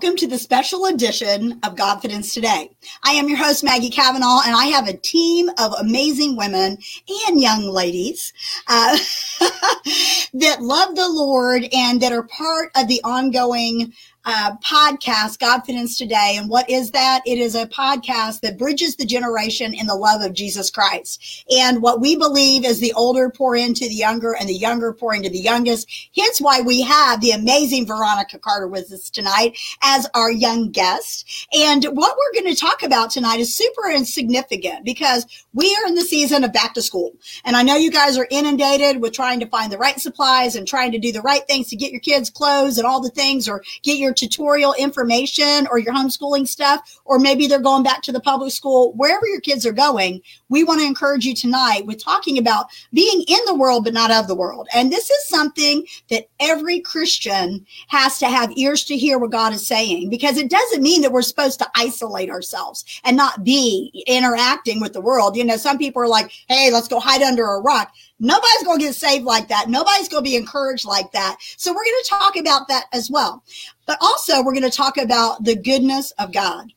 Welcome to the special edition of Godfidence Today. I am your host, Maggie Cavanaugh, and I have a team of amazing women and young ladies uh, that love the Lord and that are part of the ongoing uh, podcast, Godfidence Today. And what is that? It is a podcast that bridges the generation in the love of Jesus Christ. And what we believe is the older pour into the younger and the younger pour into the youngest. Hence why we have the amazing Veronneca Carter with us tonight as our young guest. And what we're going to talk about tonight is super insignificant because we are in the season of back to school. And I know you guys are inundated with trying to find the right supplies and trying to do the right things to get your kids clothes and all the things or get your tutorial information or your homeschooling stuff, or maybe they're going back to the public school, wherever your kids are going, we want to encourage you tonight with talking about being in the world, but not of the world. And this is something that every Christian has to have ears to hear what God is saying, because it doesn't mean that we're supposed to isolate ourselves and not be interacting with the world. You know, some people are like, Hey, let's go hide under a rock. Nobody's going to get saved like that. Nobody's going to be encouraged like that. So we're going to talk about that as well. But also we're going to talk about the goodness of God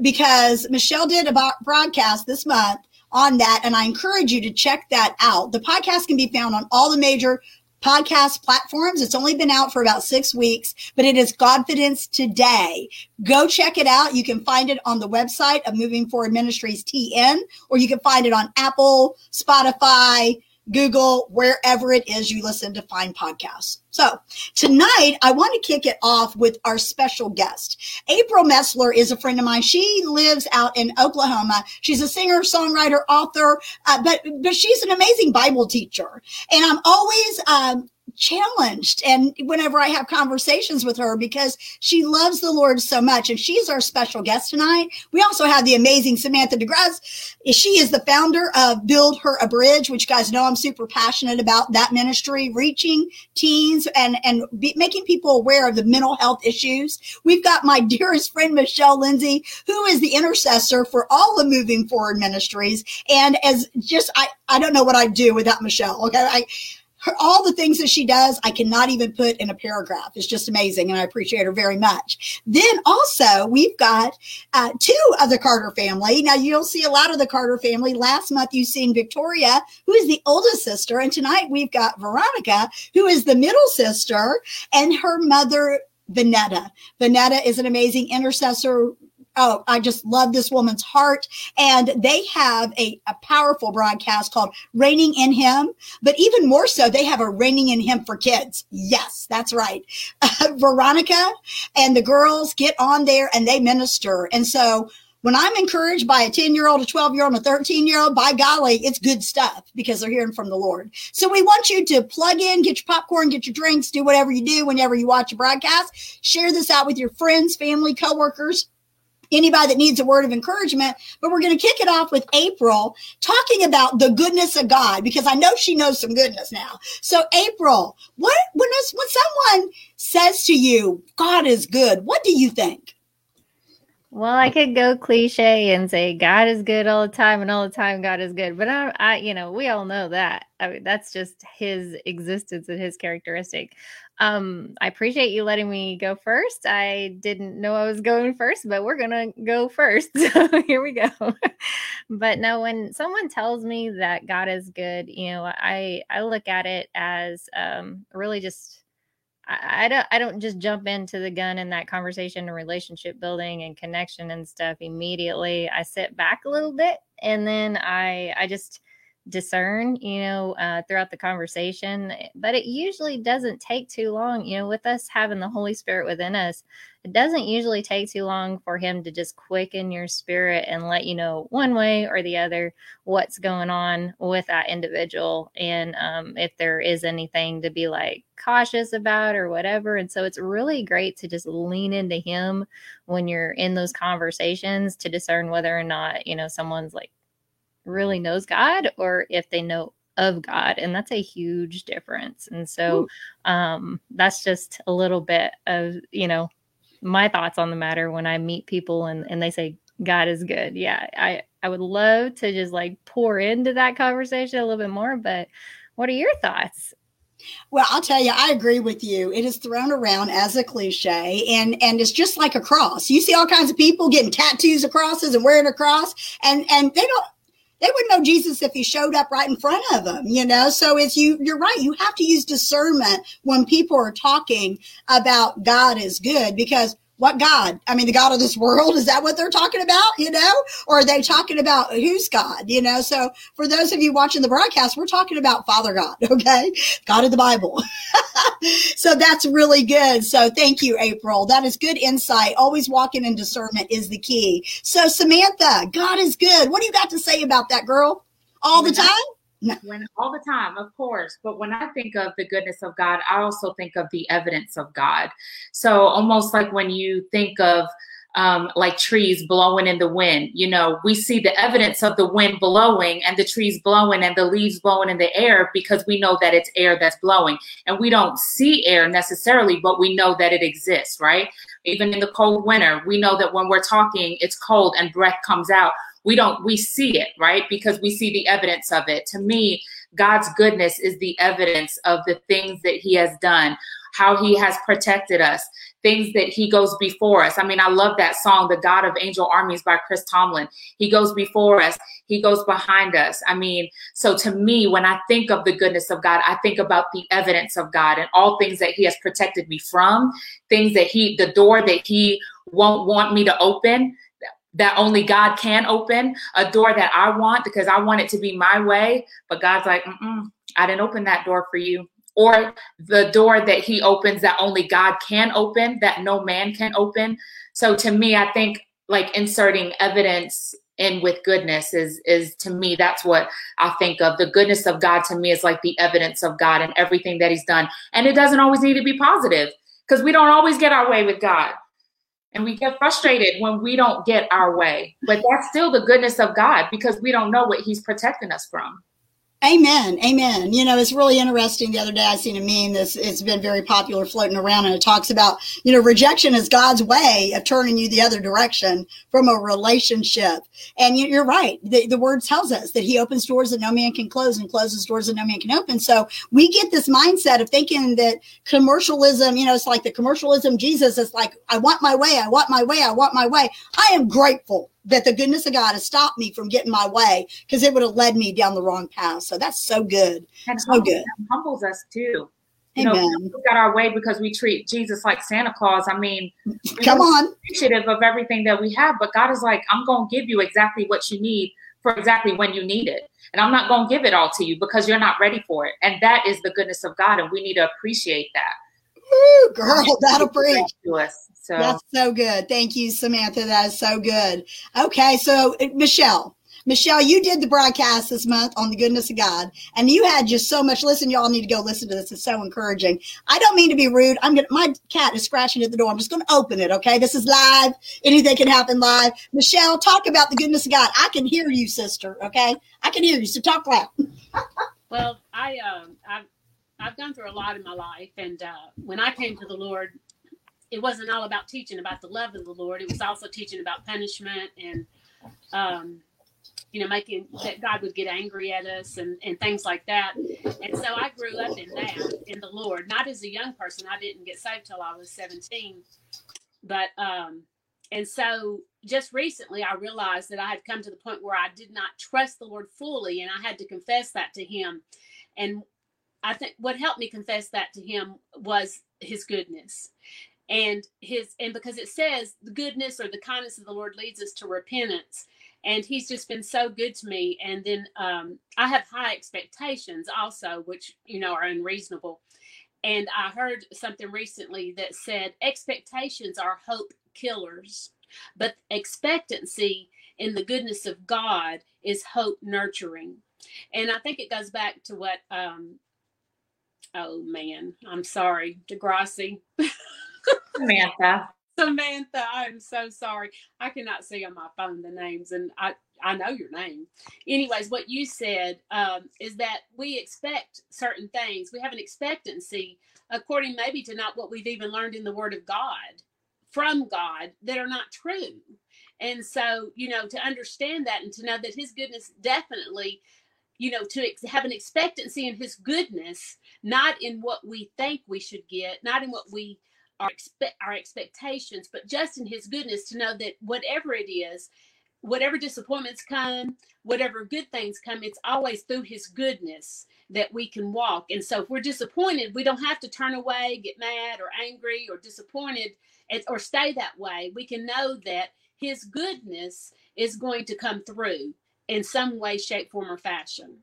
because Michelle did a broadcast this month on that. And I encourage you to check that out. The podcast can be found on all the major podcast platforms. It's only been out for about six weeks, but it is Godfidence Today. Go check it out. You can find it on the website of Moving Forward Ministries TN, or you can find it on Apple, Spotify, Google, wherever it is you listen to find podcasts. So tonight, I want to kick it off with our special guest. April Metzler is a friend of mine. She lives out in Oklahoma. She's a singer, songwriter, author, uh, but but she's an amazing Bible teacher. And I'm always um, challenged and whenever I have conversations with her because she loves the Lord so much and she's our special guest tonight. We also have the amazing Samantha DeGrasse. She is the founder of Build Her a Bridge, which guys know I'm super passionate about that ministry, reaching teens and, and be, making people aware of the mental health issues. We've got my dearest friend, Michelle Lindsay, who is the intercessor for all the moving forward ministries. And as just, I, I don't know what I'd do without Michelle. Okay. I, her, all the things that she does, I cannot even put in a paragraph. It's just amazing. And I appreciate her very much. Then also we've got uh, two of the Carter family. Now you'll see a lot of the Carter family. Last month you've seen Victoria, who is the oldest sister. And tonight we've got Veronneca, who is the middle sister and her mother, Vonetta. Vonetta is an amazing intercessor, oh, I just love this woman's heart. And they have a, a powerful broadcast called Reigning in Him. But even more so, they have a Reigning in Him for kids. Yes, that's right. Veronneca and the girls get on there and they minister. And so when I'm encouraged by a 10 year old, a 12 year old, and a 13 year old, by golly, it's good stuff because they're hearing from the Lord. So we want you to plug in, get your popcorn, get your drinks, do whatever you do whenever you watch a broadcast. Share this out with your friends, family, coworkers anybody that needs a word of encouragement. But we're going to kick it off with April talking about the goodness of God because I know she knows some goodness now. So April, what when when someone says to you, God is good, what do you think? Well, I could go cliche and say God is good all the time, and all the time God is good. But I, I you know, we all know that. I mean, that's just His existence and His characteristic. Um, I appreciate you letting me go first. I didn't know I was going first, but we're gonna go first. So here we go. but no, when someone tells me that God is good, you know, I I look at it as um, really just I, I don't I don't just jump into the gun in that conversation and relationship building and connection and stuff immediately. I sit back a little bit and then I I just discern, you know, uh, throughout the conversation. But it usually doesn't take too long, you know, with us having the Holy Spirit within us. It doesn't usually take too long for Him to just quicken your spirit and let you know one way or the other what's going on with that individual. And um, if there is anything to be like cautious about or whatever. And so it's really great to just lean into Him when you're in those conversations to discern whether or not, you know, someone's like really knows God or if they know of God. And that's a huge difference. And so um, that's just a little bit of, you know, my thoughts on the matter when I meet people and, and they say, God is good. Yeah, I, I would love to just like pour into that conversation a little bit more. But what are your thoughts? Well, I'll tell you, I agree with you. It is thrown around as a cliche, and and it's just like a cross. You see all kinds of people getting tattoos of crosses and wearing a cross, and and they don't. They wouldn't know Jesus if he showed up right in front of them, you know. So it's you. You're right. You have to use discernment when people are talking about God is good because what God? I mean, the God of this world? Is that what they're talking about? You know, or are they talking about who's God? You know, so for those of you watching the broadcast, we're talking about Father God, okay? God of the Bible. so that's really good. So thank you, April. That is good insight. Always walking in discernment is the key. So Samantha, God is good. What do you got to say about that, girl? All the time? When all the time, of course. But when I think of the goodness of God, I also think of the evidence of God. So almost like when you think of um, like trees blowing in the wind. You know, we see the evidence of the wind blowing and the trees blowing and the leaves blowing in the air because we know that it's air that's blowing. And we don't see air necessarily, but we know that it exists, right? Even in the cold winter, we know that when we're talking, it's cold and breath comes out we don't we see it right? Because we see the evidence of it. To me god's goodness is the evidence of the things that he has done how he has protected us things that he goes before us. I mean i love that song the god of angel armies by chris tomlin. He goes before us. He goes behind us. I mean so to me when i think of the goodness of god i think about the evidence of god and all things that he has protected me from things that he the door that he won't want me to open that only God can open, a door that I want because I want it to be my way. But God's like, I didn't open that door for you. Or the door that He opens that only God can open, that no man can open. So to me, I think like inserting evidence in with goodness is is to me that's what I think of. The goodness of God to me is like the evidence of God and everything that He's done. And it doesn't always need to be positive because we don't always get our way with God and we get frustrated when we don't get our way. But that's still the goodness of God because we don't know what He's protecting us from. Amen. Amen. You know, it's really interesting. The other day I seen a meme that's it's been very popular floating around and it talks about, you know, rejection is God's way of turning you the other direction from a relationship. And you're right. The, the word tells us that he opens doors that no man can close and closes doors that no man can open. So we get this mindset of thinking that commercialism, you know, it's like the commercialism Jesus. It's like, I want my way. I want my way. I want my way. I am grateful that the goodness of God has stopped me from getting my way because it would have led me down the wrong path. So that's so good. And so humbles, good. Humbles us too. You Amen. know, we got our way because we treat Jesus like Santa Claus. I mean, come on, appreciative of everything that we have, but God is like, I'm going to give you exactly what you need for exactly when you need it, and I'm not going to give it all to you because you're not ready for it. And that is the goodness of God, and we need to appreciate that. Ooh, girl, that'll preach to us. So that's so good. Thank you, Samantha. That is so good. Okay, so uh, Michelle. Michelle, you did the broadcast this month on the goodness of God, and you had just so much. Listen, y'all need to go listen to this. It's so encouraging. I don't mean to be rude. I'm gonna. My cat is scratching at the door. I'm just gonna open it. Okay, this is live. Anything can happen live. Michelle, talk about the goodness of God. I can hear you, sister. Okay, I can hear you. So talk loud. well, I um, I've I've gone through a lot in my life, and uh, when I came to the Lord, it wasn't all about teaching about the love of the Lord. It was also teaching about punishment and, um, you know, making that God would get angry at us and, and things like that. And so I grew up in that, in the Lord. Not as a young person. I didn't get saved till I was 17. But, um, and so just recently I realized that I had come to the point where I did not trust the Lord fully and I had to confess that to Him. And I think what helped me confess that to Him was His goodness. And his and because it says the goodness or the kindness of the lord leads us to repentance. And he's just been so good to me. And then um, i have high expectations also which you know are unreasonable. And i heard something recently that said expectations are hope killers but expectancy in the goodness of god is hope nurturing. And i think it goes back to what um oh man i'm sorry degrassi Samantha. Samantha, I'm so sorry. I cannot see on my phone the names, and I I know your name. Anyways, what you said um, is that we expect certain things. We have an expectancy according maybe to not what we've even learned in the Word of God from God that are not true. And so, you know, to understand that and to know that His goodness definitely you know, to ex- have an expectancy in His goodness, not in what we think we should get, not in what we our expect our expectations, but just in His goodness to know that whatever it is, whatever disappointments come, whatever good things come, it's always through His goodness that we can walk. And so, if we're disappointed, we don't have to turn away, get mad or angry or disappointed, or stay that way. We can know that His goodness is going to come through in some way, shape, form, or fashion.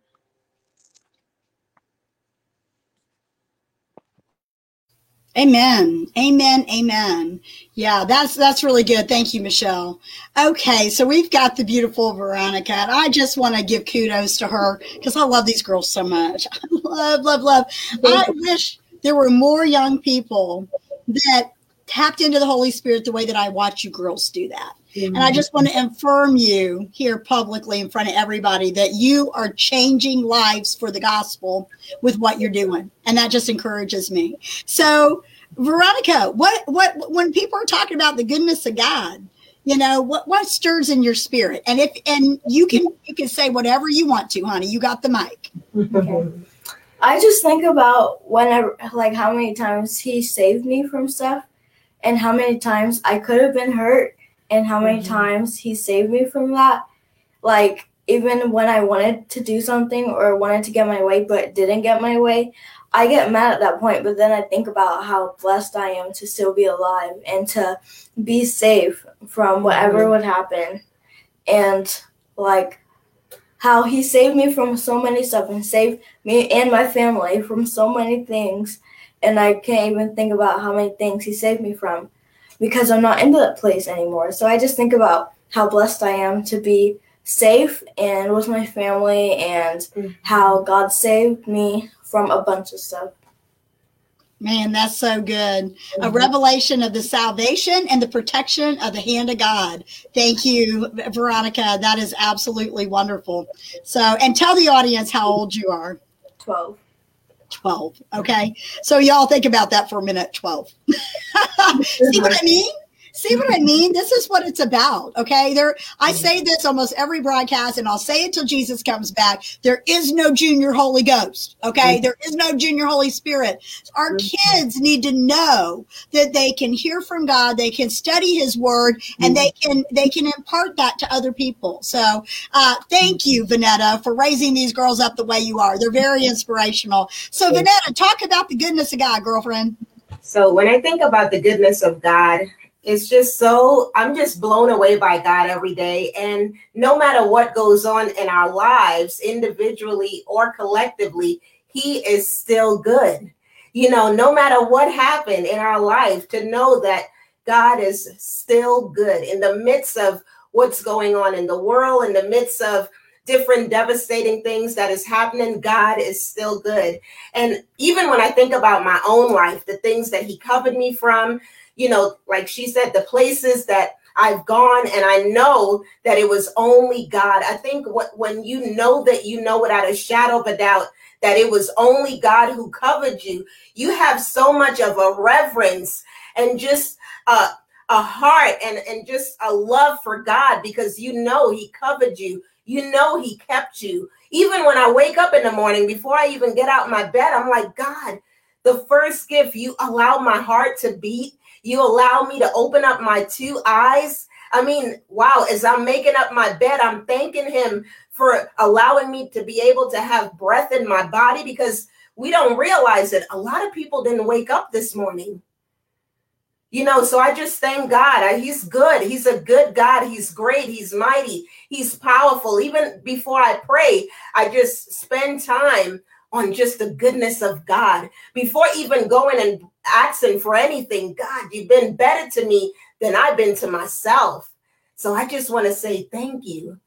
Amen. Amen. Amen. Yeah, that's that's really good. Thank you, Michelle. Okay, so we've got the beautiful Veronneca, and I just want to give kudos to her because I love these girls so much. I love, love, love. I wish there were more young people that tapped into the Holy Spirit the way that I watch you girls do that. And I just want to affirm you here publicly in front of everybody that you are changing lives for the gospel with what you're doing. And that just encourages me. So, Veronneca, what what when people are talking about the goodness of God, you know, what what stirs in your spirit? And if and you can you can say whatever you want to, honey. You got the mic. Okay. I just think about whenever like how many times he saved me from stuff and how many times I could have been hurt and how many mm-hmm. times he saved me from that. Like even when I wanted to do something or wanted to get my way but didn't get my way, I get mad at that point, but then I think about how blessed I am to still be alive and to be safe from whatever mm-hmm. would happen. And like how he saved me from so many stuff and saved me and my family from so many things. And I can't even think about how many things he saved me from because I'm not into that place anymore. So I just think about how blessed I am to be safe and with my family and mm-hmm. how God saved me from a bunch of stuff. Man, that's so good. Mm-hmm. A revelation of the salvation and the protection of the hand of God. Thank you, Veronneca. That is absolutely wonderful. So, and tell the audience how old you are. 12. 12. Okay. So y'all think about that for a minute. 12. See what I mean? See what I mean? This is what it's about. Okay. There, I mm-hmm. say this almost every broadcast and I'll say it till Jesus comes back. There is no junior Holy Ghost. Okay. Mm-hmm. There is no junior Holy Spirit. Our mm-hmm. kids need to know that they can hear from God. They can study his word and they can, they can impart that to other people. So, uh, thank you, Vonetta, for raising these girls up the way you are. They're very inspirational. So, Vonetta, talk about the goodness of God, girlfriend. So, when I think about the goodness of God, it's just so i'm just blown away by god every day. And no matter what goes on in our lives individually or collectively he is still good. You know no matter what happened in our life to know that god is still good in the midst of what's going on in the world in the midst of different devastating things that is happening god is still good. And even when i think about my own life the things that he covered me from you know, like she said, the places that I've gone and I know that it was only God. I think what when you know that you know without a shadow of a doubt that it was only God who covered you, you have so much of a reverence and just a, a heart and, and just a love for God because you know He covered you. You know He kept you. Even when I wake up in the morning, before I even get out my bed, I'm like, God, the first gift you allow my heart to beat you allow me to open up my two eyes. I mean, wow, as I'm making up my bed, I'm thanking him for allowing me to be able to have breath in my body because we don't realize it. a lot of people didn't wake up this morning. You know, so I just thank God. He's good. He's a good God. He's great. He's mighty. He's powerful. Even before I pray, I just spend time on just the goodness of God before even going and asking for anything. God, you've been better to me than I've been to myself. So I just want to say thank you.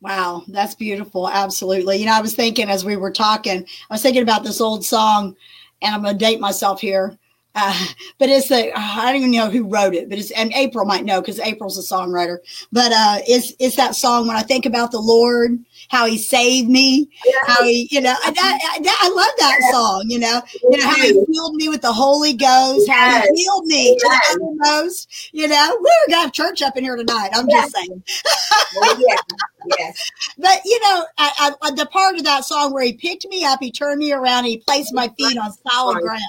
Wow, that's beautiful. Absolutely. You know, I was thinking as we were talking, I was thinking about this old song, and I'm going to date myself here. Uh, but it's the I don't even know who wrote it, but it's and April might know because April's a songwriter. But uh, it's it's that song when I think about the Lord, how He saved me, how He, you know, I, I, I love that song. You know, you know how He filled me with the Holy Ghost, how He healed me to the uttermost. You know, we're gonna have church up in here tonight. I'm just saying. Oh, yeah. Yes. But you know, I, I, the part of that song where he picked me up, he turned me around, he placed my feet on solid ground.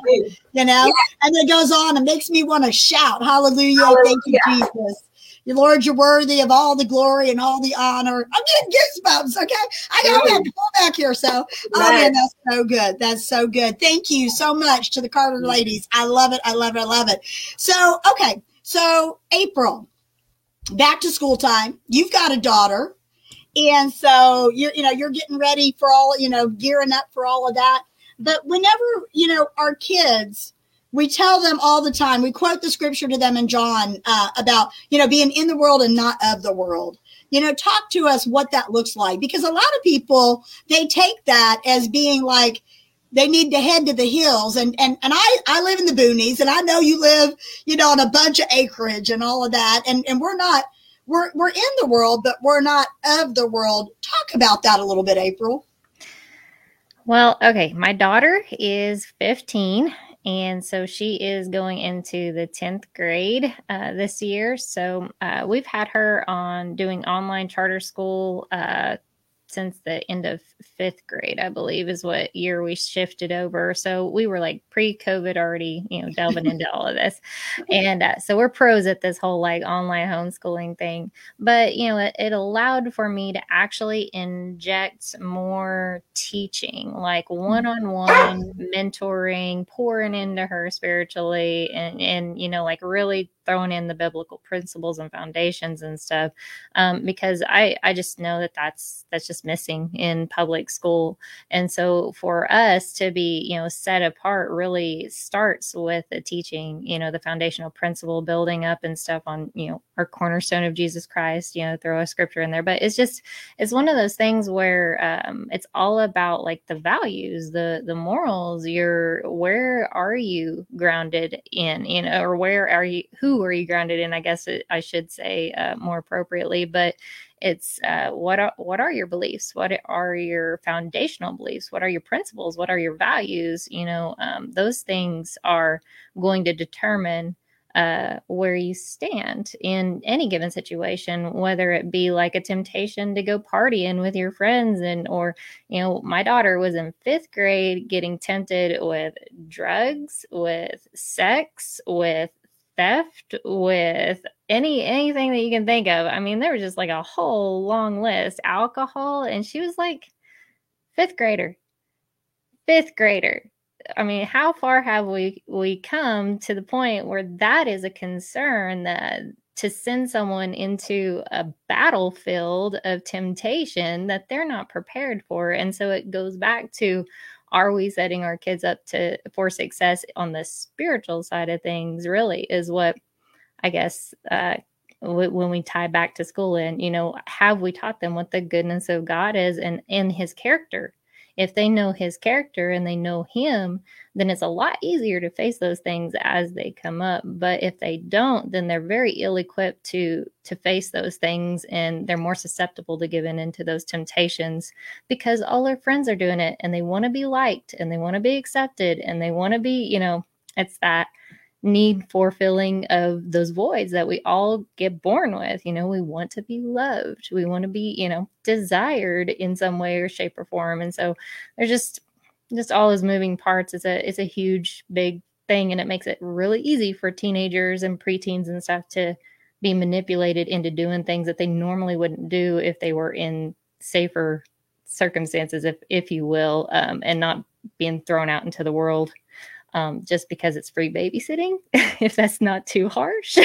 You know, yes. And it goes on and makes me want to shout, "Hallelujah! Hallelujah. Thank you, Jesus." Your Lord, you're worthy of all the glory and all the honor. I'm getting goosebumps. Okay. I got to pull back here. So, oh man, that's so good. That's so good. Thank you so much to the Carter mm-hmm. ladies. I love it. I love it. I love it. So, okay. So, April, back to school time. You've got a daughter. And so you're, you know, you're getting ready for all, you know, gearing up for all of that. But whenever, you know, our kids, we tell them all the time, we quote the scripture to them in John uh, about, you know, being in the world and not of the world. You know, talk to us what that looks like because a lot of people, they take that as being like, they need to head to the hills and and and I I live in the boonies and I know you live you know on a bunch of acreage and all of that and and we're not we're we're in the world, but we're not of the world. Talk about that a little bit, April. Well, okay, my daughter is 15 and so she is going into the 10th grade uh, this year. So uh, we've had her on doing online charter school uh, since the end of fifth grade, I believe, is what year we shifted over. So we were like pre COVID already, you know, delving into all of this. And uh, so we're pros at this whole like online homeschooling thing. But, you know, it, it allowed for me to actually inject more teaching, like one on one mentoring, pouring into her spiritually, and, and, you know, like really throwing in the biblical principles and foundations and stuff um, because I I just know that that's that's just missing in public school. And so for us to be you know set apart really starts with the teaching you know the foundational principle building up and stuff on you know our cornerstone of Jesus Christ you know throw a scripture in there. But it's just it's one of those things where um, it's all about like the values the the morals. You're where are you grounded in you know or where are you who are you grounded in? I guess it, I should say uh, more appropriately, but it's uh, what are what are your beliefs? What are your foundational beliefs? What are your principles? What are your values? You know, um, those things are going to determine uh, where you stand in any given situation, whether it be like a temptation to go partying with your friends, and or you know, my daughter was in fifth grade getting tempted with drugs, with sex, with theft, with any anything that you can think of. I mean, there was just like a whole long list. Alcohol, and she was like fifth grader. Fifth grader. I mean, how far have we we come to the point where that is a concern that to send someone into a battlefield of temptation that they're not prepared for. And so it goes back to are we setting our kids up to for success on the spiritual side of things really is what i guess uh, w- when we tie back to school and you know have we taught them what the goodness of god is and in his character if they know his character and they know him, then it's a lot easier to face those things as they come up. But if they don't, then they're very ill equipped to to face those things and they're more susceptible to giving into those temptations because all their friends are doing it and they want to be liked and they want to be accepted and they want to be, you know, it's that need for filling of those voids that we all get born with. You know, we want to be loved, we want to be, you know, desired in some way or shape or form. And so there's just just all those moving parts. It's a it's a huge big thing and it makes it really easy for teenagers and preteens and stuff to be manipulated into doing things that they normally wouldn't do if they were in safer circumstances if if you will um, and not being thrown out into the world um, just because it's free babysitting, if that's not too harsh.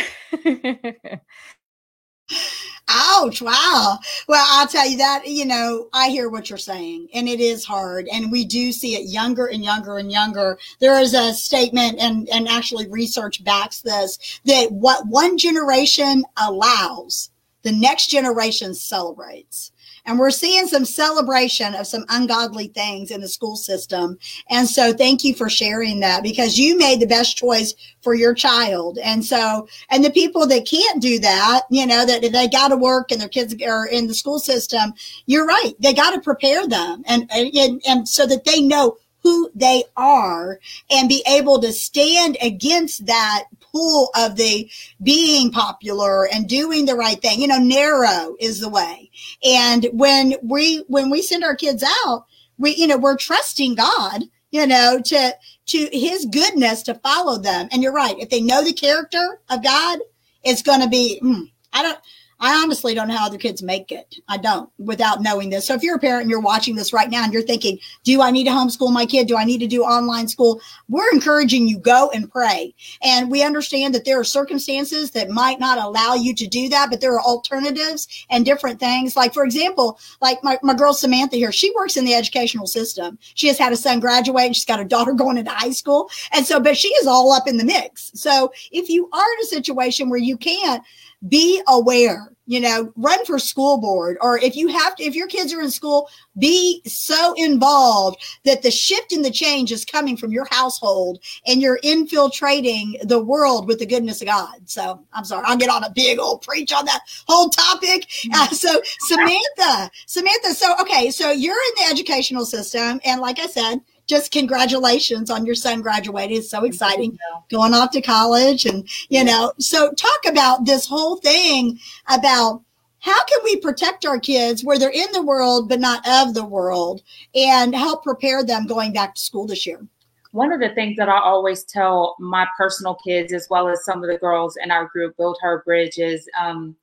Ouch. Wow. Well, I'll tell you that, you know, I hear what you're saying and it is hard. And we do see it younger and younger and younger. There is a statement and, and actually research backs this that what one generation allows, the next generation celebrates. And we're seeing some celebration of some ungodly things in the school system. And so thank you for sharing that because you made the best choice for your child. And so, and the people that can't do that, you know, that they got to work and their kids are in the school system, you're right. They got to prepare them and, and, and so that they know who they are and be able to stand against that pull of the being popular and doing the right thing. You know, narrow is the way. And when we, when we send our kids out, we, you know, we're trusting God, you know, to, to his goodness to follow them. And you're right. If they know the character of God, it's going to be, hmm, I don't, I honestly don't know how other kids make it. I don't without knowing this. So if you're a parent and you're watching this right now and you're thinking, do I need to homeschool my kid? Do I need to do online school? We're encouraging you go and pray. And we understand that there are circumstances that might not allow you to do that, but there are alternatives and different things. Like, for example, like my, my girl Samantha here, she works in the educational system. She has had a son graduate and she's got a daughter going into high school. And so, but she is all up in the mix. So if you are in a situation where you can't, be aware you know run for school board or if you have to if your kids are in school be so involved that the shift in the change is coming from your household and you're infiltrating the world with the goodness of god. So i'm sorry i'll get on a big old preach on that whole topic. Uh, so samantha samantha so okay so you're in the educational system and like i said just congratulations on your son graduating. It's so exciting going off to college. And, you know, so talk about this whole thing about how can we protect our kids where they're in the world, but not of the world and help prepare them going back to school this year? One of the things that I always tell my personal kids, as well as some of the girls in our group, Build Her Bridge, is um,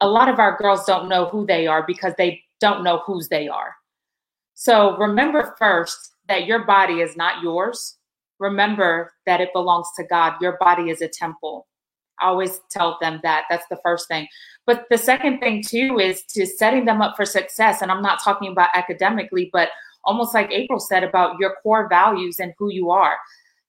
a lot of our girls don't know who they are because they don't know whose they are. So remember first that your body is not yours. Remember that it belongs to God. Your body is a temple. I always tell them that. That's the first thing. But the second thing, too, is to setting them up for success. And I'm not talking about academically, but almost like April said about your core values and who you are.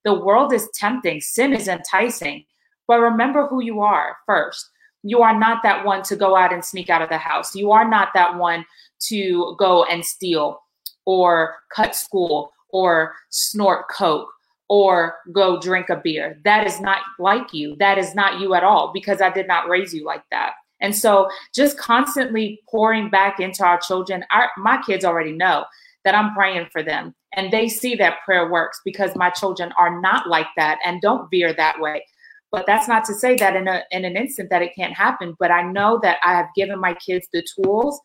The world is tempting, sin is enticing. But remember who you are first. You are not that one to go out and sneak out of the house. You are not that one to go and steal or cut school or snort coke or go drink a beer. That is not like you. That is not you at all because I did not raise you like that. And so just constantly pouring back into our children, our, my kids already know that I'm praying for them and they see that prayer works because my children are not like that and don't veer that way. But that's not to say that in a in an instant that it can't happen, but I know that I have given my kids the tools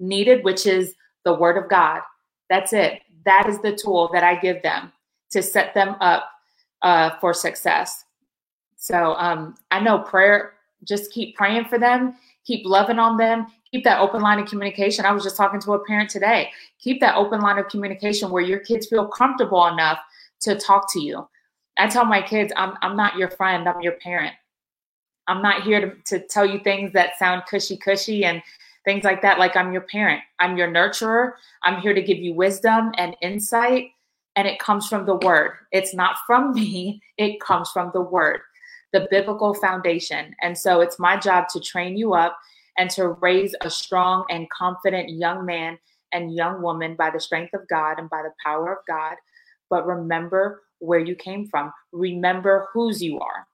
needed, which is the word of God that's it. That is the tool that I give them to set them up uh, for success. So um, I know prayer, just keep praying for them, keep loving on them, keep that open line of communication. I was just talking to a parent today. Keep that open line of communication where your kids feel comfortable enough to talk to you. I tell my kids, I'm, I'm not your friend, I'm your parent. I'm not here to, to tell you things that sound cushy cushy and things like that. Like I'm your parent, I'm your nurturer. I'm here to give you wisdom and insight. And it comes from the word. It's not from me, it comes from the word, the biblical foundation. And so it's my job to train you up and to raise a strong and confident young man and young woman by the strength of God and by the power of God. But remember where you came from, remember whose you are.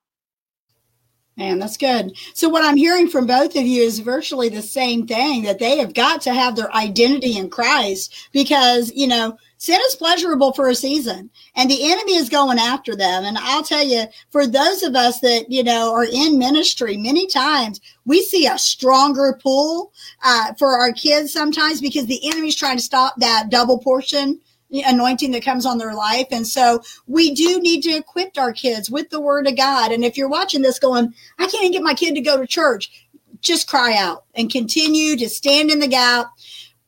Man, that's good. So, what I'm hearing from both of you is virtually the same thing that they have got to have their identity in Christ because, you know, sin is pleasurable for a season and the enemy is going after them. And I'll tell you, for those of us that, you know, are in ministry, many times we see a stronger pull uh, for our kids sometimes because the enemy's trying to stop that double portion anointing that comes on their life. And so we do need to equip our kids with the word of God. And if you're watching this going, I can't even get my kid to go to church, just cry out and continue to stand in the gap,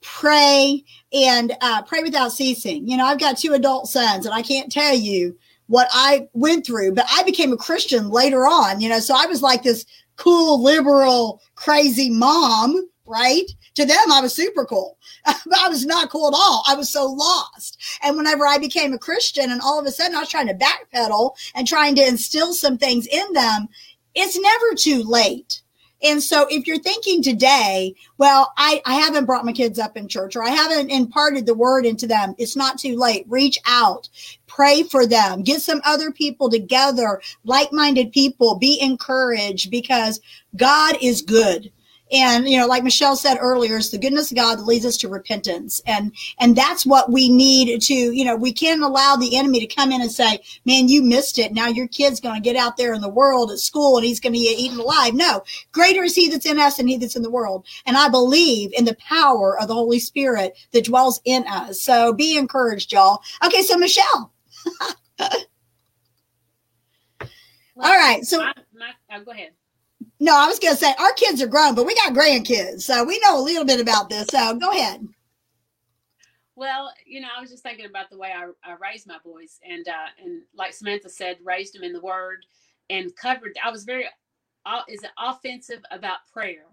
pray, and uh, pray without ceasing. You know, I've got two adult sons, and I can't tell you what I went through, but I became a Christian later on, you know, so I was like this cool, liberal, crazy mom, right? To them, I was super cool. I was not cool at all. I was so lost. And whenever I became a Christian and all of a sudden I was trying to backpedal and trying to instill some things in them, it's never too late. And so if you're thinking today, well, I, I haven't brought my kids up in church or I haven't imparted the word into them, it's not too late. Reach out, pray for them, get some other people together, like minded people, be encouraged because God is good and you know like michelle said earlier it's the goodness of god that leads us to repentance. And and that's what we need to you know we can't allow the enemy to come in and say man you missed it. Now your kid's going to get out there in the world at school and he's going to get eaten alive. No greater is he that's in us than he that's in the world. And i believe in the power of the holy spirit that dwells in us. So be encouraged y'all. Okay so michelle. All right so my, my, oh, go ahead. No i was going to say our kids are grown but we got grandkids so we know a little bit about this so go ahead Well, you know, I was just thinking about the way I, I raised my boys, and uh, and like Samantha said, raised them in the Word and covered. I was very, uh, is offensive about prayer?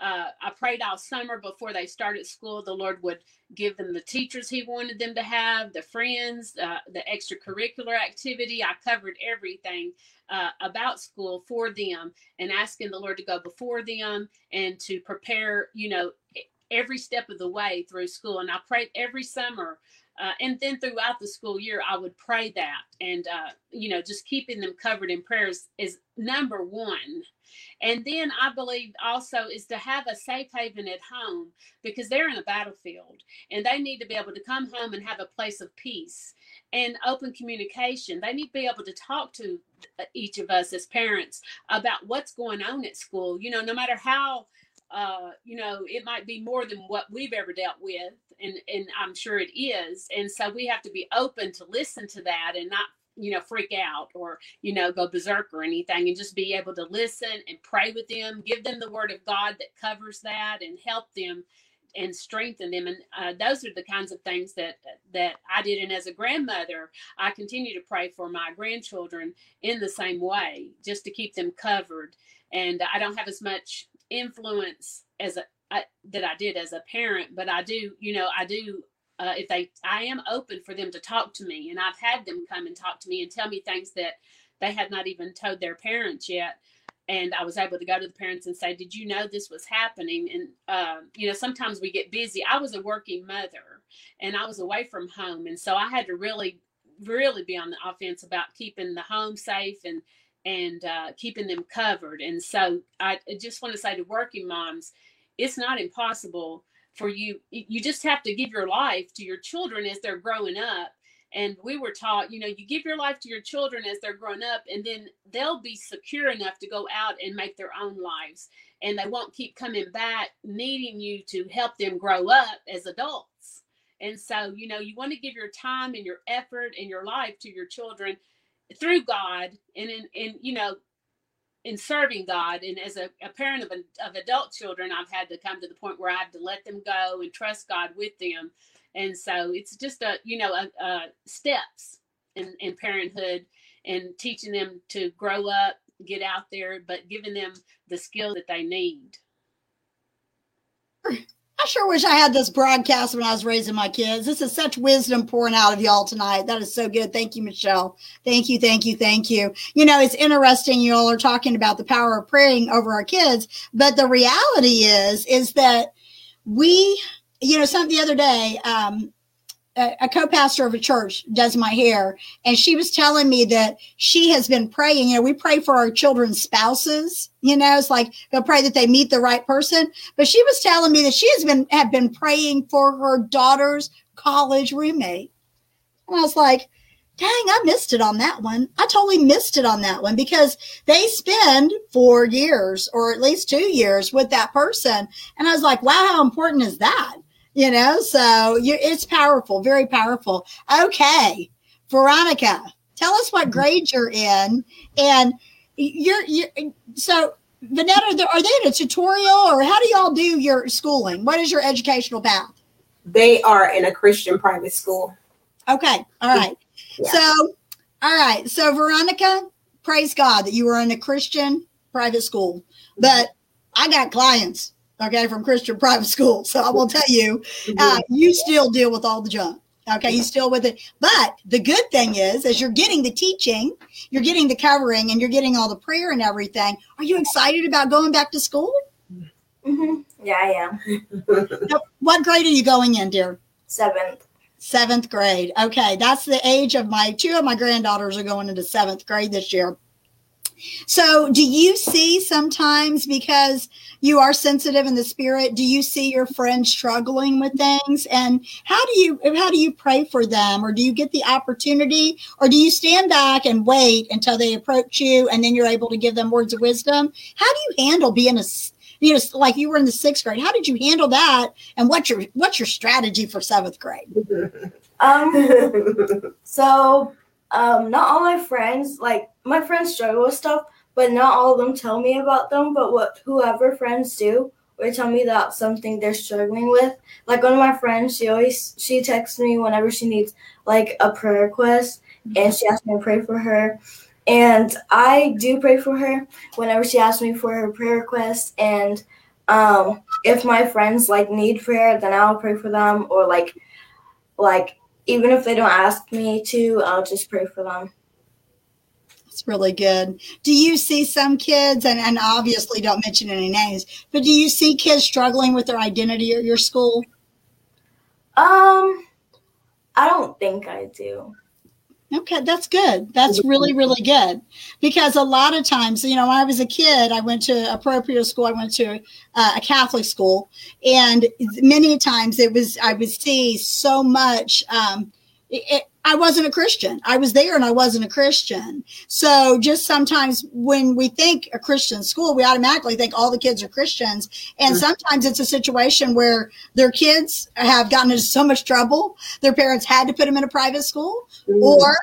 Uh, I prayed all summer before they started school. The Lord would give them the teachers He wanted them to have, the friends, uh, the extracurricular activity. I covered everything uh, about school for them and asking the Lord to go before them and to prepare, you know, every step of the way through school. And I prayed every summer. Uh, and then throughout the school year, I would pray that. And, uh, you know, just keeping them covered in prayers is number one. And then I believe also is to have a safe haven at home because they're in a battlefield and they need to be able to come home and have a place of peace and open communication. They need to be able to talk to uh, each of us as parents about what's going on at school. You know, no matter how uh, you know, it might be more than what we've ever dealt with, and and I'm sure it is. And so we have to be open to listen to that and not, you know, freak out or you know go berserk or anything, and just be able to listen and pray with them, give them the word of God that covers that, and help them and strengthen them. And uh, those are the kinds of things that that I did. And as a grandmother, I continue to pray for my grandchildren in the same way, just to keep them covered. And I don't have as much influence as a I, that I did as a parent, but I do, you know, I do. Uh, if they, I am open for them to talk to me, and I've had them come and talk to me and tell me things that they had not even told their parents yet. And I was able to go to the parents and say, "Did you know this was happening?" And uh, you know, sometimes we get busy. I was a working mother, and I was away from home, and so I had to really, really be on the offense about keeping the home safe and and uh, keeping them covered. And so I just want to say to working moms, it's not impossible for you. You just have to give your life to your children as they're growing up. And we were taught, you know, you give your life to your children as they're growing up, and then they'll be secure enough to go out and make their own lives. And they won't keep coming back needing you to help them grow up as adults. And so, you know, you want to give your time and your effort and your life to your children through God and in, in you know in serving God and as a, a parent of, of adult children, I've had to come to the point where I have to let them go and trust God with them. And so it's just a, you know, a, a steps in, in parenthood and teaching them to grow up, get out there, but giving them the skill that they need. I sure wish I had this broadcast when I was raising my kids. This is such wisdom pouring out of y'all tonight. That is so good. Thank you, Michelle. Thank you, thank you, thank you. You know, it's interesting you all are talking about the power of praying over our kids, but the reality is, is that we, you know, some the other day, um, a, co-pastor of a church does my hair and she was telling me that she has been praying. You know we pray for our children's spouses. You know it's like they'll pray that they meet the right person. But she was telling me that she has been have been praying for her daughter's college roommate. And i was like dang i missed it on that one. I totally missed it on that one because they spend four years or at least two years with that person. And i was like wow how important is that you know so you, it's powerful very powerful. Okay veronneca tell us what mm-hmm. grade you're in and you're you're so vonetta are they in a tutorial or how do y'all do your schooling? What is your educational path? They are in a Christian private school. okay all right. Yeah. so all right so veronneca praise god that you were in a christian private school but i got clients okay from christian private school so i will tell you uh, you still deal with all the junk Okay, you still with it. But the good thing is, as you're getting the teaching, you're getting the covering, and you're getting all the prayer and everything. Are you excited about going back to school? hmm Yeah, I am. Now, What grade are you going in, dear? Seventh. Seventh grade. Okay, that's the age of my two of my granddaughters are going into seventh grade this year. So, do you see sometimes because you are sensitive in the spirit? Do you see your friends struggling with things, and how do you how do you pray for them, or do you get the opportunity, or do you stand back and wait until they approach you, and then you're able to give them words of wisdom? How do you handle being a you know like you were in the sixth grade? How did you handle that, and what's your what's your strategy for seventh grade? Um, so um, not all my friends like my friends struggle with stuff, but not all of them tell me about them. But what whoever friends do, or tell me about something they're struggling with. Like one of my friends, she always she texts me whenever she needs like a prayer request, and she asks me to pray for her. And I do pray for her whenever she asks me for her prayer request. And um, if my friends like need prayer, then I'll pray for them. Or like, like even if they don't ask me to, I'll just pray for them. That's really good. Do you see some kids, and, and obviously don't mention any names, but do you see kids struggling with their identity at your school? Um, I don't think I do. Okay, that's good. That's really, really good. Because a lot of times, you know, when I was a kid, I went to a parochial school, I went to uh, a Catholic school, and many times it was, I would see so much. Um, it, it, I wasn't a Christian. I was there and I wasn't a Christian. So just sometimes when we think a Christian school, we automatically think all the kids are Christians. And sometimes it's a situation where their kids have gotten into so much trouble, their parents had to put them in a private school, or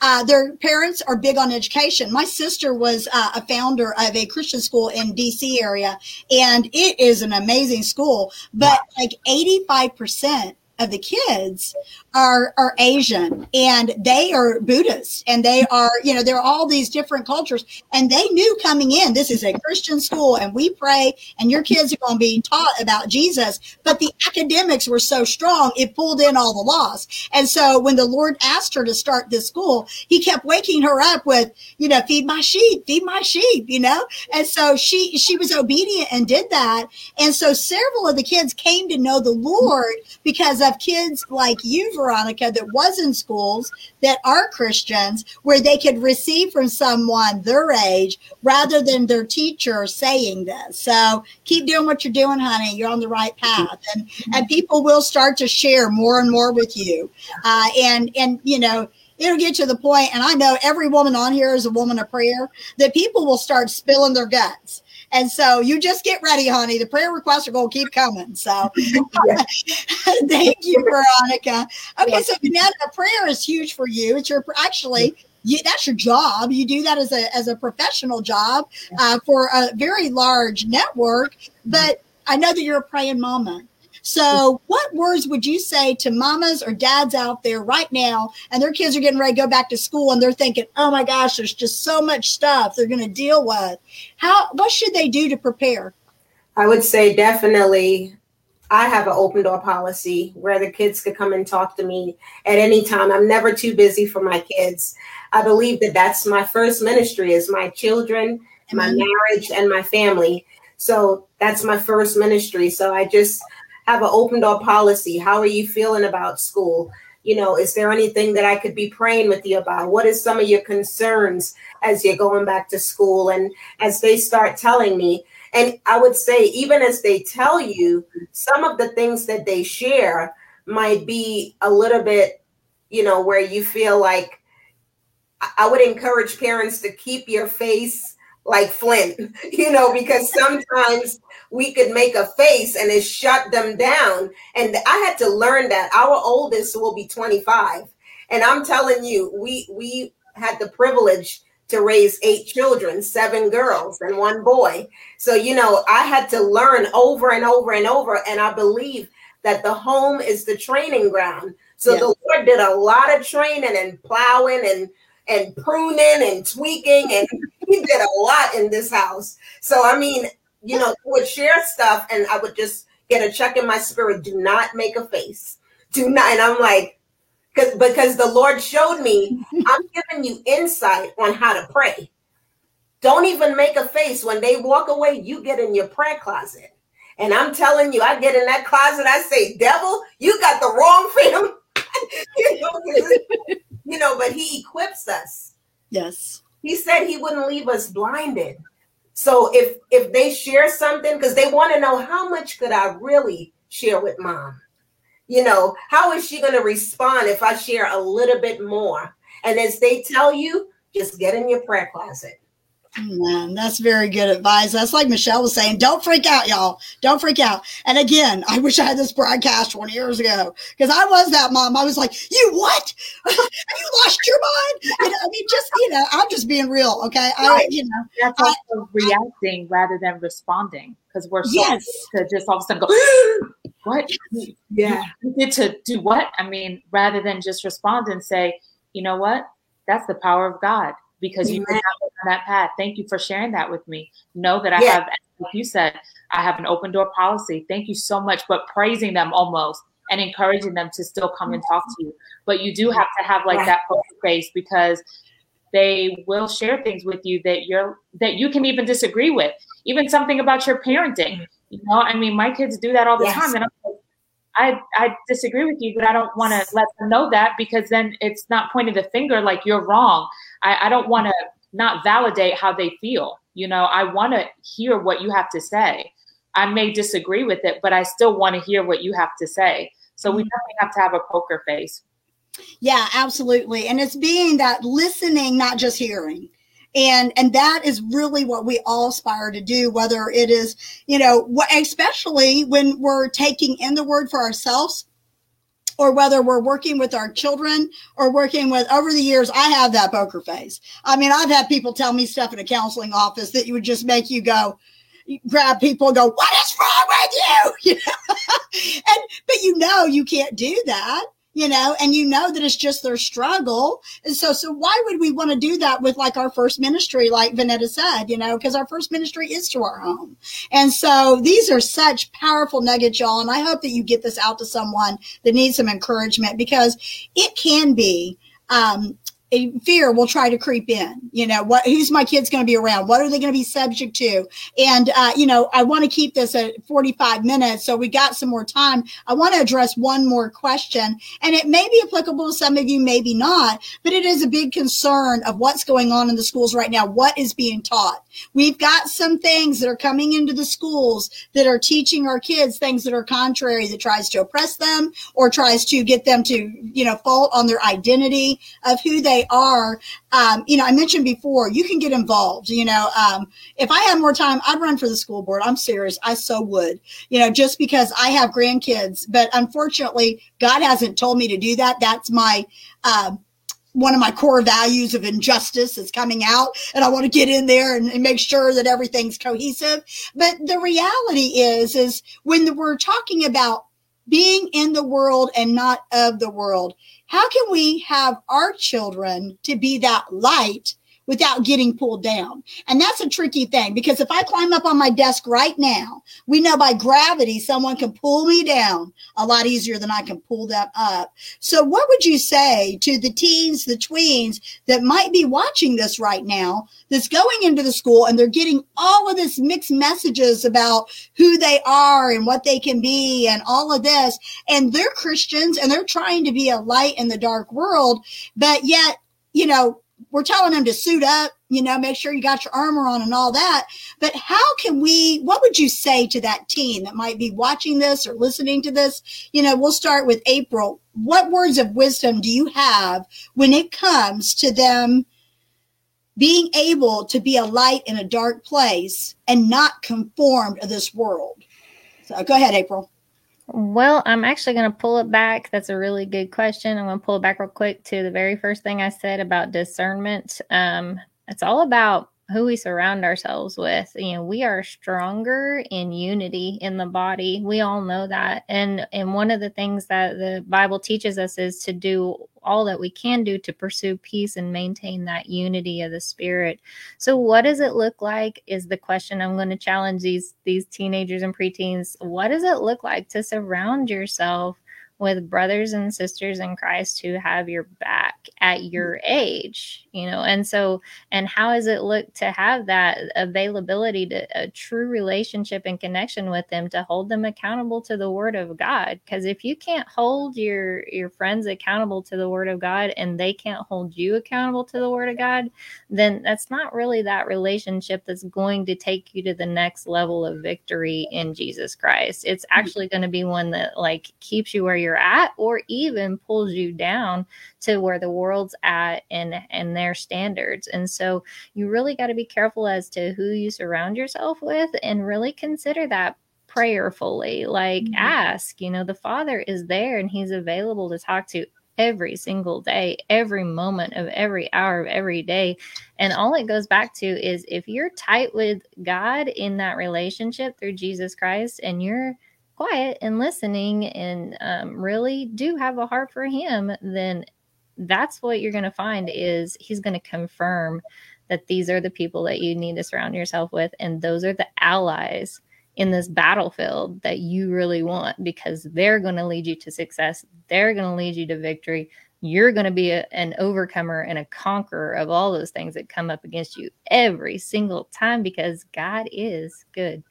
uh, their parents are big on education. My sister was uh, a founder of a Christian school in DC area, and it is an amazing school. But like 85% of the kids are are Asian and they are Buddhist and they are you know there are all these different cultures and they knew coming in this is a Christian school and we pray and your kids are going to be taught about Jesus but the academics were so strong it pulled in all the laws. And so when the Lord asked her to start this school he kept waking her up with you know feed my sheep feed my sheep you know? And so she she was obedient and did that. And so several of the kids came to know the Lord because of kids like you Veronneca, that was in schools that are Christians where they could receive from someone their age rather than their teacher saying this. So keep doing what you're doing, honey. You're on the right path. And, and people will start to share more and more with you. Uh, and, and, you know, it'll get to the point, and I know every woman on here is a woman of prayer, that people will start spilling their guts. And so you just get ready, honey. The prayer requests are going to keep coming. So thank you, Veronneca. Okay, so now prayer is huge for you. It's your actually you, that's your job. You do that as a as a professional job uh, for a very large network. But I know that you're a praying mama. So, what words would you say to mamas or dads out there right now, and their kids are getting ready to go back to school, and they're thinking, "Oh my gosh, there's just so much stuff they're going to deal with." How? What should they do to prepare? I would say definitely. I have an open door policy where the kids could come and talk to me at any time. I'm never too busy for my kids. I believe that that's my first ministry is my children, my mm-hmm. marriage, and my family. So that's my first ministry. So I just have an open door policy. How are you feeling about school? You know, is there anything that I could be praying with you about? What is some of your concerns as you're going back to school? And as they start telling me, and I would say, even as they tell you, some of the things that they share might be a little bit, you know, where you feel like I- would encourage parents to keep your face like Flint, you know, because sometimes we could make a face and it shut them down. And I had to learn that our oldest will be 25. And I'm telling you, we we had the privilege to raise eight children, seven girls and one boy. So, you know, I had to learn over and over and over. And I believe that the home is the training ground. So Yeah. the Lord did a lot of training and plowing and and pruning and tweaking and he did a lot in this house. So I mean, you know, would share stuff and I would just get a check in my spirit. Do not make a face. Do not. And I'm like, because because the Lord showed me I'm giving you insight on how to pray. Don't even make a face when they walk away. You get in your prayer closet, and I'm telling you, I get in that closet. I say, "Devil, you got the wrong film." you, know, you know, but He equips us. Yes, He said He wouldn't leave us blinded. So if if they share something, because they want to know how much could I really share with mom you know, how is she going to respond if I share a little bit more? And as they tell you, just get in your prayer closet. Man, that's very good advice. That's like Michelle was saying. Don't freak out, y'all. Don't freak out. And again, I wish I had this broadcast 20 years ago because I was that mom. I was like, you what? Have you lost your mind? You know, I mean, just, you know, I'm just being real. Okay. I, you know, that's also I, reacting I, rather than responding because we're so yes. to just all of a sudden go, what? Yeah. You did to do what? I mean, rather than just respond and say, you know what? That's the power of God because you on that path. Thank you for sharing that with me. Know that I yeah. have, like you said, I have an open door policy. Thank you so much. But praising them almost and encouraging them to still come and talk to you. But you do have to have like yeah. that poker face because they will share things with you that you're that you can even disagree with. Even something about your parenting. You know, I mean, my kids do that all the yes. time, and I'm like, I, I disagree with you, but I don't want to let them know that because then it's not pointing the finger like you're wrong. I, I don't want to not validate how they feel. You know, I want to hear what you have to say. I may disagree with it, but I still want to hear what you have to say. So we mm-hmm. definitely have to have a poker face. Yeah, absolutely. And it's being that listening, not just hearing and and that is really what we all aspire to do whether it is you know especially when we're taking in the word for ourselves or whether we're working with our children or working with over the years i have that poker face. I mean i've had people tell me stuff in a counseling office that you would just make you go grab people and go what is wrong with you, you know? and but you know you can't do that you know, and you know that it's just their struggle. And so, so why would we want to do that with like our first ministry, like Vonetta said, you know, because our first ministry is to our home. And so these are such powerful nuggets, y'all. And I hope that you get this out to someone that needs some encouragement because it can be, um, fear will try to creep in. You know, what who's my kids going to be around? What are they going to be subject to? And uh, you know, I want to keep this at 45 minutes, so we got some more time. I want to address one more question, and it may be applicable to some of you, maybe not, but it is a big concern of what's going on in the schools right now. What is being taught? We've got some things that are coming into the schools that are teaching our kids things that are contrary, that tries to oppress them or tries to get them to, you know, fault on their identity of who they are. Um, you know, I mentioned before, you can get involved. You know, um, if I had more time, I'd run for the school board. I'm serious. I so would, you know, just because I have grandkids. But unfortunately, God hasn't told me to do that. That's my, uh, one of my core values of injustice is coming out and I want to get in there and, and, make sure that everything's cohesive. But the reality is, is when we're talking about being in the world and not of the world, how can we have our children to be that light without getting pulled down. And that's a tricky thing because if I climb up on my desk right now, we know by gravity someone can pull me down a lot easier than I can pull them up. So what would you say to the teens, the tweens that might be watching this right now that's going into the school and they're getting all of this mixed messages about who they are and what they can be and all of this and they're Christians and they're trying to be a light in the dark world, but yet you know, we're telling them to suit up, you know, make sure you got your armor on and all that. But how can we, what would you say to that teen that might be watching this or listening to this? You know, we'll start with April. What words of wisdom do you have when it comes to them being able to be a light in a dark place and not conform to this world? So go ahead, April. Well, I'm actually going to pull it back. That's a really good question. I'm going to pull it back real quick to the very first thing I said about discernment. Um, it's all about who we surround ourselves with. You know, we are stronger in unity in the body. We all know that. And and one of the things that the Bible teaches us is to do all that we can do to pursue peace and maintain that unity of the spirit. So what does it look like is the question I'm going to challenge these these teenagers and preteens. What does it look like to surround yourself with brothers and sisters in Christ who have your back at mm-hmm. your age, you know. And so, and how does it look to have that availability to a true relationship and connection with them to hold them accountable to the word of God? Because if you can't hold your your friends accountable to the word of God and they can't hold you accountable to the word of God, then that's not really that relationship that's going to take you to the next level of victory in Jesus Christ. It's mm-hmm. actually going to be one that like keeps you where you're at or even pulls you down to where the world's at and and their standards. And so you really got to be careful as to who you surround yourself with and really consider that prayerfully like mm-hmm. ask you know the father is there and he's available to talk to every single day, every moment of every hour of every day. And all it goes back to is if you're tight with God in that relationship through Jesus Christ and you're quiet and listening and um, really do have a heart for Him, then that's what you're going to find is He's going to confirm that these are the people that you need to surround yourself with. And those are the allies in this battlefield that you really want because they're going to lead you to success. They're going to lead you to victory. You're going to be a, an overcomer and a conqueror of all those things that come up against you every single time because God is good.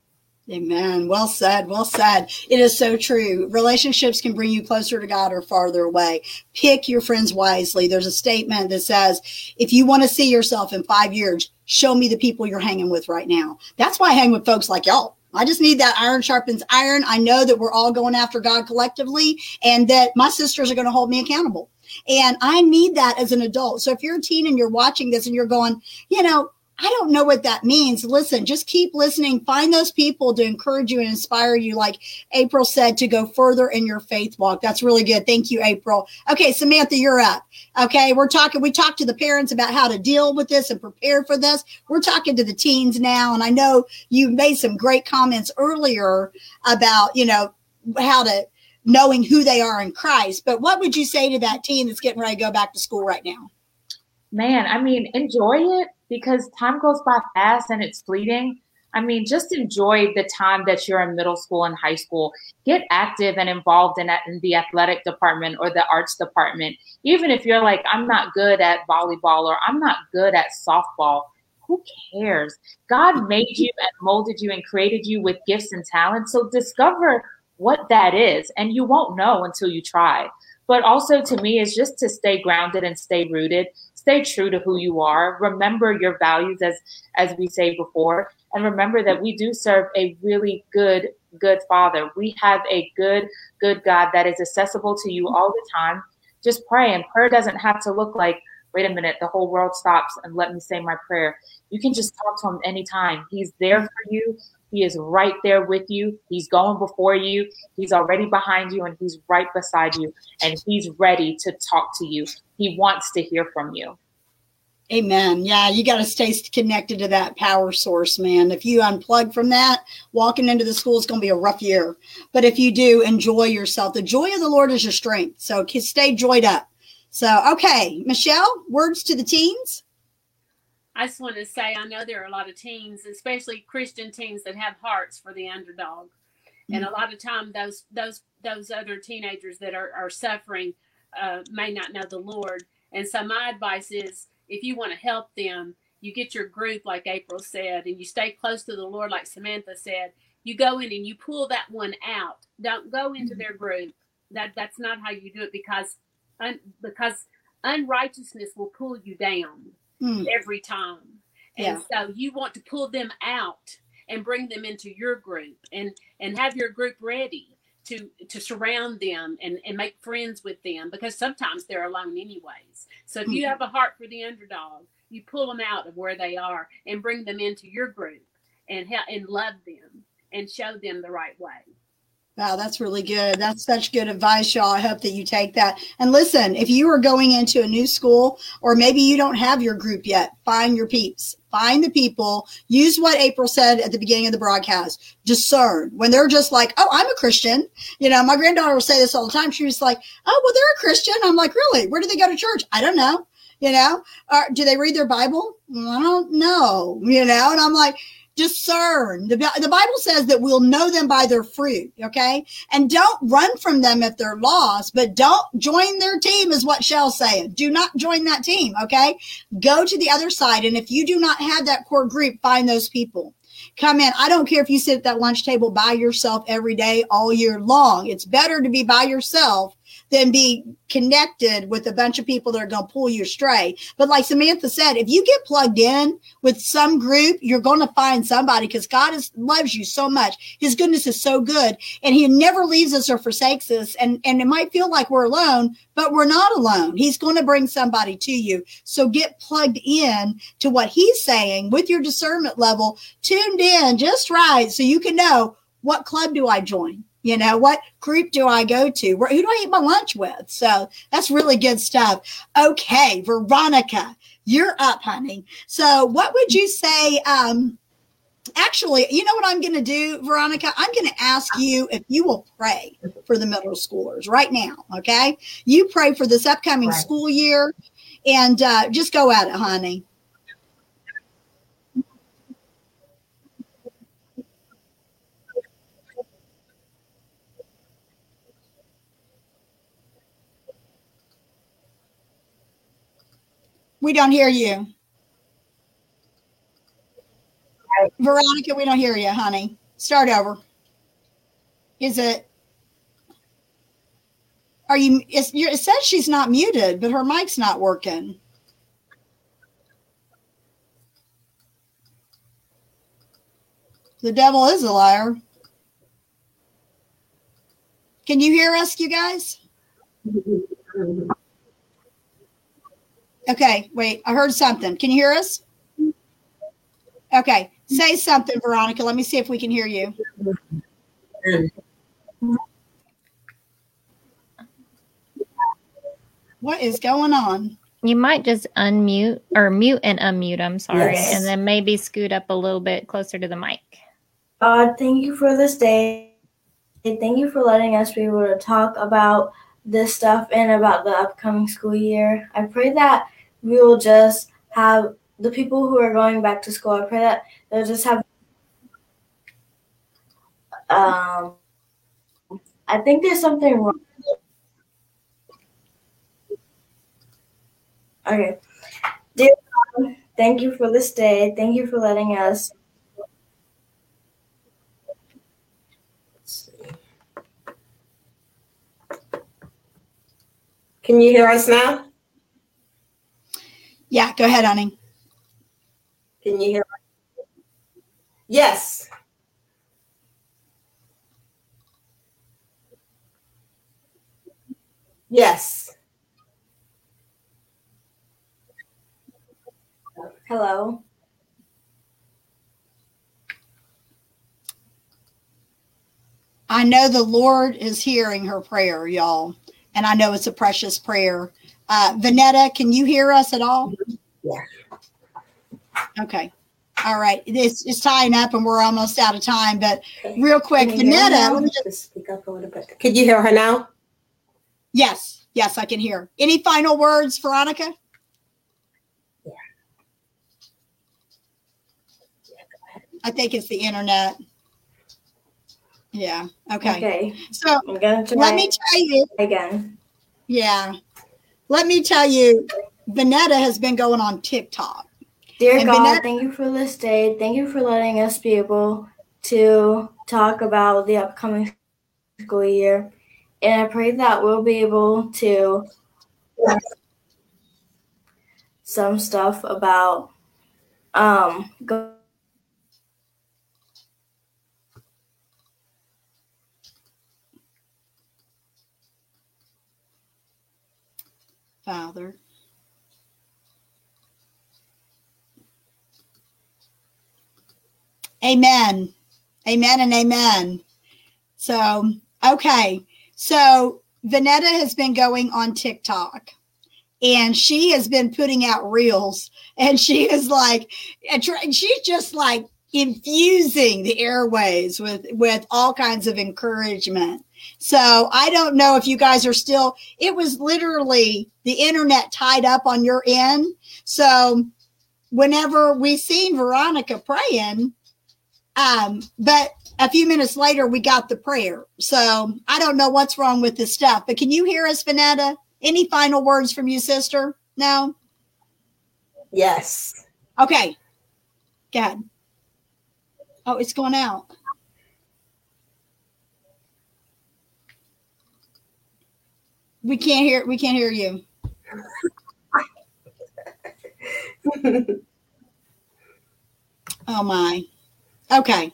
Amen. Well said. Well said. It is so true. Relationships can bring you closer to God or farther away. Pick your friends wisely. There's a statement that says, if you want to see yourself in five years, show me the people you're hanging with right now. That's why I hang with folks like y'all I just need that iron sharpens iron. I know that we're all going after God collectively and that my sisters are going to hold me accountable. And I need that as an adult. So if you're a teen and you're watching this and you're going, you know, I don't know what that means. Listen, just keep listening. Find those people to encourage you and inspire you, like April said, to go further in your faith walk. That's really good. Thank you, April. Okay, Samantha, you're up. Okay, we're talking, we talked to the parents about how to deal with this and prepare for this. We're talking to the teens now. And I know you made some great comments earlier about, you know, how to knowing who they are in Christ. But what would you say to that teen that's getting ready to go back to school right now? Man, I mean, enjoy it because time goes by fast and it's fleeting. I mean, just enjoy the time that you're in middle school and high school. Get active and involved in, in the athletic department or the arts department. Even if you're like, I'm not good at volleyball or I'm not good at softball, who cares? God made you and molded you and created you with gifts and talents. So discover what that is, and you won't know until you try. But also to me, is just to stay grounded and stay rooted stay true to who you are remember your values as as we say before and remember that we do serve a really good good father we have a good good god that is accessible to you all the time just pray and prayer doesn't have to look like wait a minute the whole world stops and let me say my prayer you can just talk to him anytime he's there for you he is right there with you. He's going before you. He's already behind you and he's right beside you. And he's ready to talk to you. He wants to hear from you. Amen. Yeah, you got to stay connected to that power source, man. If you unplug from that, walking into the school is going to be a rough year. But if you do, enjoy yourself. The joy of the Lord is your strength. So stay joyed up. So, okay, Michelle, words to the teens. I just want to say I know there are a lot of teens, especially Christian teens, that have hearts for the underdog, mm-hmm. and a lot of time those those those other teenagers that are, are suffering uh, may not know the Lord. And so my advice is, if you want to help them, you get your group, like April said, and you stay close to the Lord, like Samantha said. You go in and you pull that one out. Don't go into mm-hmm. their group. That that's not how you do it because un, because unrighteousness will pull you down mm. every time. And yeah. so you want to pull them out and bring them into your group and and have your group ready to to surround them and and make friends with them because sometimes they're alone anyways. So if you mm-hmm. have a heart for the underdog, you pull them out of where they are and bring them into your group and help and love them and show them the right way. Wow, that's really good. That's such good advice, y'all. I hope that you take that. And listen, if you are going into a new school or maybe you don't have your group yet, find your peeps. Find the people. Use what April said at the beginning of the broadcast. Discern when they're just like, "Oh, I'm a Christian." You know, my granddaughter will say this all the time. She was like, "Oh, well, they're a Christian." I'm like, "Really? Where do they go to church?" I don't know. You know, or do they read their Bible? I don't know. You know, and I'm like, discern. The, the Bible says that we'll know them by their fruit, okay? And don't run from them if they're lost, but don't join their team, is what Shell's saying. Do not join that team, okay? Go to the other side. And if you do not have that core group, find those people. Come in. I don't care if you sit at that lunch table by yourself every day, all year long. It's better to be by yourself than be connected with a bunch of people that are going to pull you astray. But like Samantha said, if you get plugged in with some group, you're going to find somebody because God is, loves you so much. His goodness is so good and he never leaves us or forsakes us. And, and it might feel like we're alone, but we're not alone. He's going to bring somebody to you. So get plugged in to what he's saying with your discernment level tuned in just right. So you can know what club do I join? You know, what group do I go to? Where, Who do I eat my lunch with? So that's really good stuff. Okay, Veronneca, you're up, honey. So what would you say? Um, actually, you know what I'm going to do, Veronneca? I'm going to ask you if you will pray for the middle schoolers right now. Okay. You pray for this upcoming right. school year and uh, just go at it, honey. We don't hear you. Veronneca, we don't hear you, honey. Start over. Is it? Are you? it says she's not muted, but her mic's not working. The devil is a liar. Can you hear us, you guys? Okay, wait. I heard something. Can you hear us? Okay, say something, Veronneca. Let me see if we can hear you. What is going on? You might just unmute or mute and unmute. I'm sorry. Yes. And then maybe scoot up a little bit closer to the mic. God, thank you for this day. Thank you for letting us be able to talk about this stuff and about the upcoming school year. I pray that we will just have the people who are going back to school. I pray that they'll just have. Um, I think there's something wrong. Okay. Dear thank you for this day. Thank you for letting us Can you hear us now? Yeah, go ahead, honey. Can you hear? Me? Yes. Yes. Hello. I know the Lord is hearing her prayer, y'all and I know it's a precious prayer. Uh, Vonetta, can you hear us at all? Yeah. Okay. All right. It's, it's tying up and we're almost out of time, but real quick, Vonetta, let me just speak up a little bit. Could you hear her now? Yes. Yes, I can hear. Any final words, Veronneca? Yeah. I think it's the internet. Yeah. Okay. Okay. So let me tell you again. Yeah. Let me tell you, Vonetta has been going on TikTok. Dear and God, Vonetta, thank you for this day. Thank you for letting us be able to talk about the upcoming school year. And I pray that we'll be able to yeah. some stuff about um go Father. Amen. Amen and amen. So, okay. So, Vonetta has been going on TikTok and she has been putting out reels and she is like, and she's just like infusing the airways with, with all kinds of encouragement. So I don't know if you guys are still, it was literally the internet tied up on your end. So whenever we seen Veronneca praying, Um, but a few minutes later, we got the prayer. So I don't know what's wrong with this stuff, but can you hear us, Vonetta? Any final words from you, sister? No? Yes. Okay. Good. Oh, it's going out. We can't hear we can't hear you. oh my. Okay.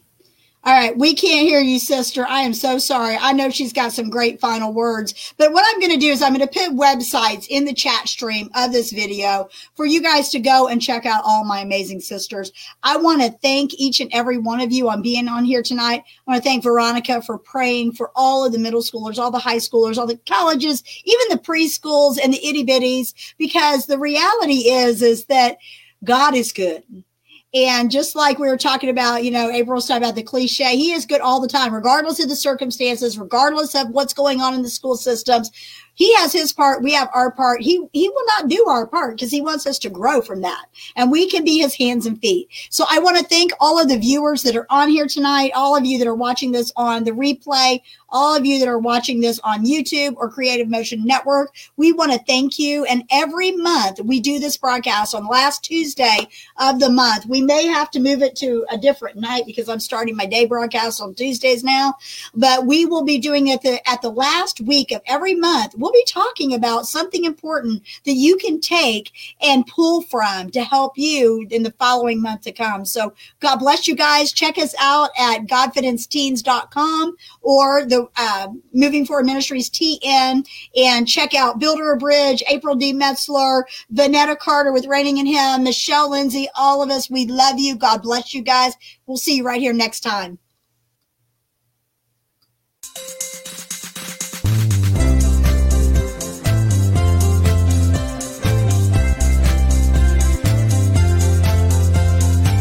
All right, we can't hear you, sister. I am so sorry. I know she's got some great final words, but what I'm going to do is I'm going to put websites in the chat stream of this video for you guys to go and check out all my amazing sisters. I want to thank each and every one of you on being on here tonight. I want to thank Veronneca for praying for all of the middle schoolers, all the high schoolers, all the colleges, even the preschools and the itty bitties, because the reality is, is that God is good. And just like we were talking about, you know, April's talking about the cliche, he is good all the time, regardless of the circumstances, regardless of what's going on in the school systems. He has his part, we have our part. He he will not do our part because he wants us to grow from that. And we can be his hands and feet. So I want to thank all of the viewers that are on here tonight, all of you that are watching this on the replay, all of you that are watching this on YouTube or Creative Motion Network. We want to thank you. And every month we do this broadcast on last Tuesday of the month. We may have to move it to a different night because I'm starting my day broadcast on Tuesdays now, but we will be doing it the, at the last week of every month. We'll we'll be talking about something important that you can take and pull from to help you in the following month to come. So God bless you guys. Check us out at godfidenceteens.com or the uh, Moving Forward Ministries TN and check out Builder a Bridge, April D. Metzler, Vonetta Carter with Raining in Him, Michelle Lindsay, all of us. We love you. God bless you guys. We'll see you right here next time.